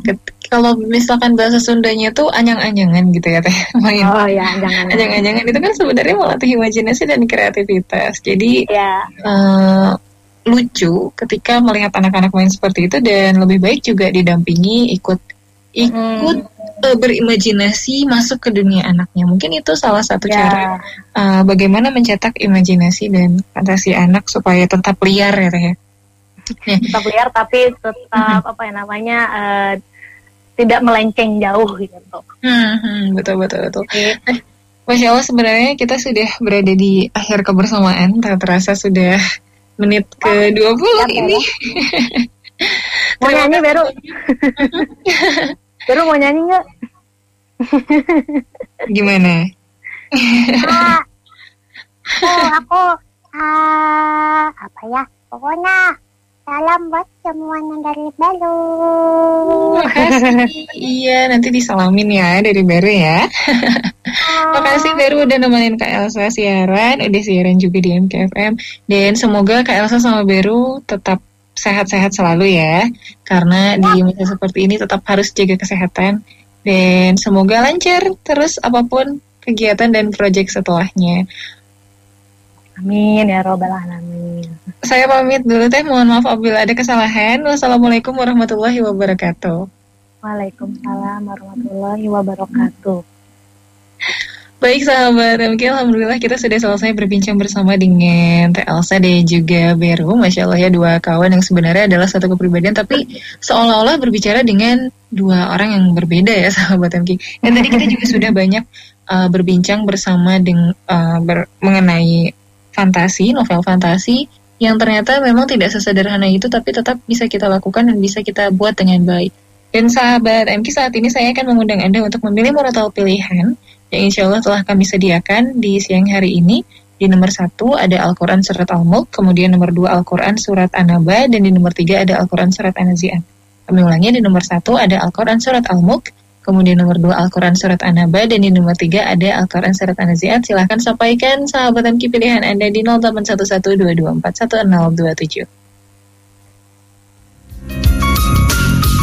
kalau misalkan bahasa Sundanya tuh anyang-anyangan gitu ya teh [laughs] main oh ya anyangan anyang-anyangan itu kan sebenarnya melatih imajinasi dan kreativitas jadi ya. uh, lucu ketika melihat anak-anak main seperti itu dan lebih baik juga didampingi ikut ikut hmm uh, berimajinasi masuk ke dunia anaknya. Mungkin itu salah satu yeah. cara uh, bagaimana mencetak imajinasi dan fantasi anak supaya tetap liar ya ya. Tetap liar tapi tetap apa ya namanya uh, tidak melenceng jauh gitu. Hmm, betul betul betul. Okay. Eh, Masya Allah sebenarnya kita sudah berada di akhir kebersamaan, tak terasa sudah menit ke dua puluh ini. [laughs] Mau nyanyi baru. [laughs] Baru mau nyanyi nggak? Gimana? ah, oh, aku uh, apa ya? Pokoknya salam buat semuanya dari Baru. Makasih. iya, nanti disalamin ya dari Baru ya. oh. Makasih Baru udah nemenin Kak Elsa siaran, udah siaran juga di MKFM. Dan semoga Kak Elsa sama Baru tetap sehat-sehat selalu ya. Karena di ya. masa seperti ini tetap harus jaga kesehatan dan semoga lancar terus apa pun kegiatan dan proyek setelahnya. Amin ya robbal alamin. Saya pamit dulu teh, mohon maaf apabila ada kesalahan. Wassalamualaikum warahmatullahi wabarakatuh. Waalaikumsalam warahmatullahi wabarakatuh. Baik sahabat MK, Alhamdulillah kita sudah selesai berbincang bersama dengan Teh Elsa dan juga Beru Masya Allah ya dua kawan yang sebenarnya adalah satu kepribadian Tapi seolah-olah berbicara dengan dua orang yang berbeda ya [laughs] sahabat MK Dan tadi kita juga sudah banyak uh, berbincang bersama dengan uh, ber, mengenai fantasi, novel fantasi Yang ternyata memang tidak sesederhana itu tapi tetap bisa kita lakukan dan bisa kita buat dengan baik Dan sahabat MK saat ini saya akan mengundang Anda untuk memilih moral pilihan yang insya Allah telah kami sediakan di siang hari ini. Di nomor satu ada Al-Quran Surat Al-Mulk, kemudian nomor dua Al-Quran Surat An-Naba, dan di nomor tiga ada Al-Quran Surat An-Nazi'an. Kami ulangi, di nomor satu ada Al-Quran Surat Al-Mulk, kemudian nomor dua Al-Quran Surat An-Naba, dan di nomor tiga ada Al-Quran Surat An-Nazi'at. Silahkan sampaikan sahabatan pilihan Anda di 081122411027.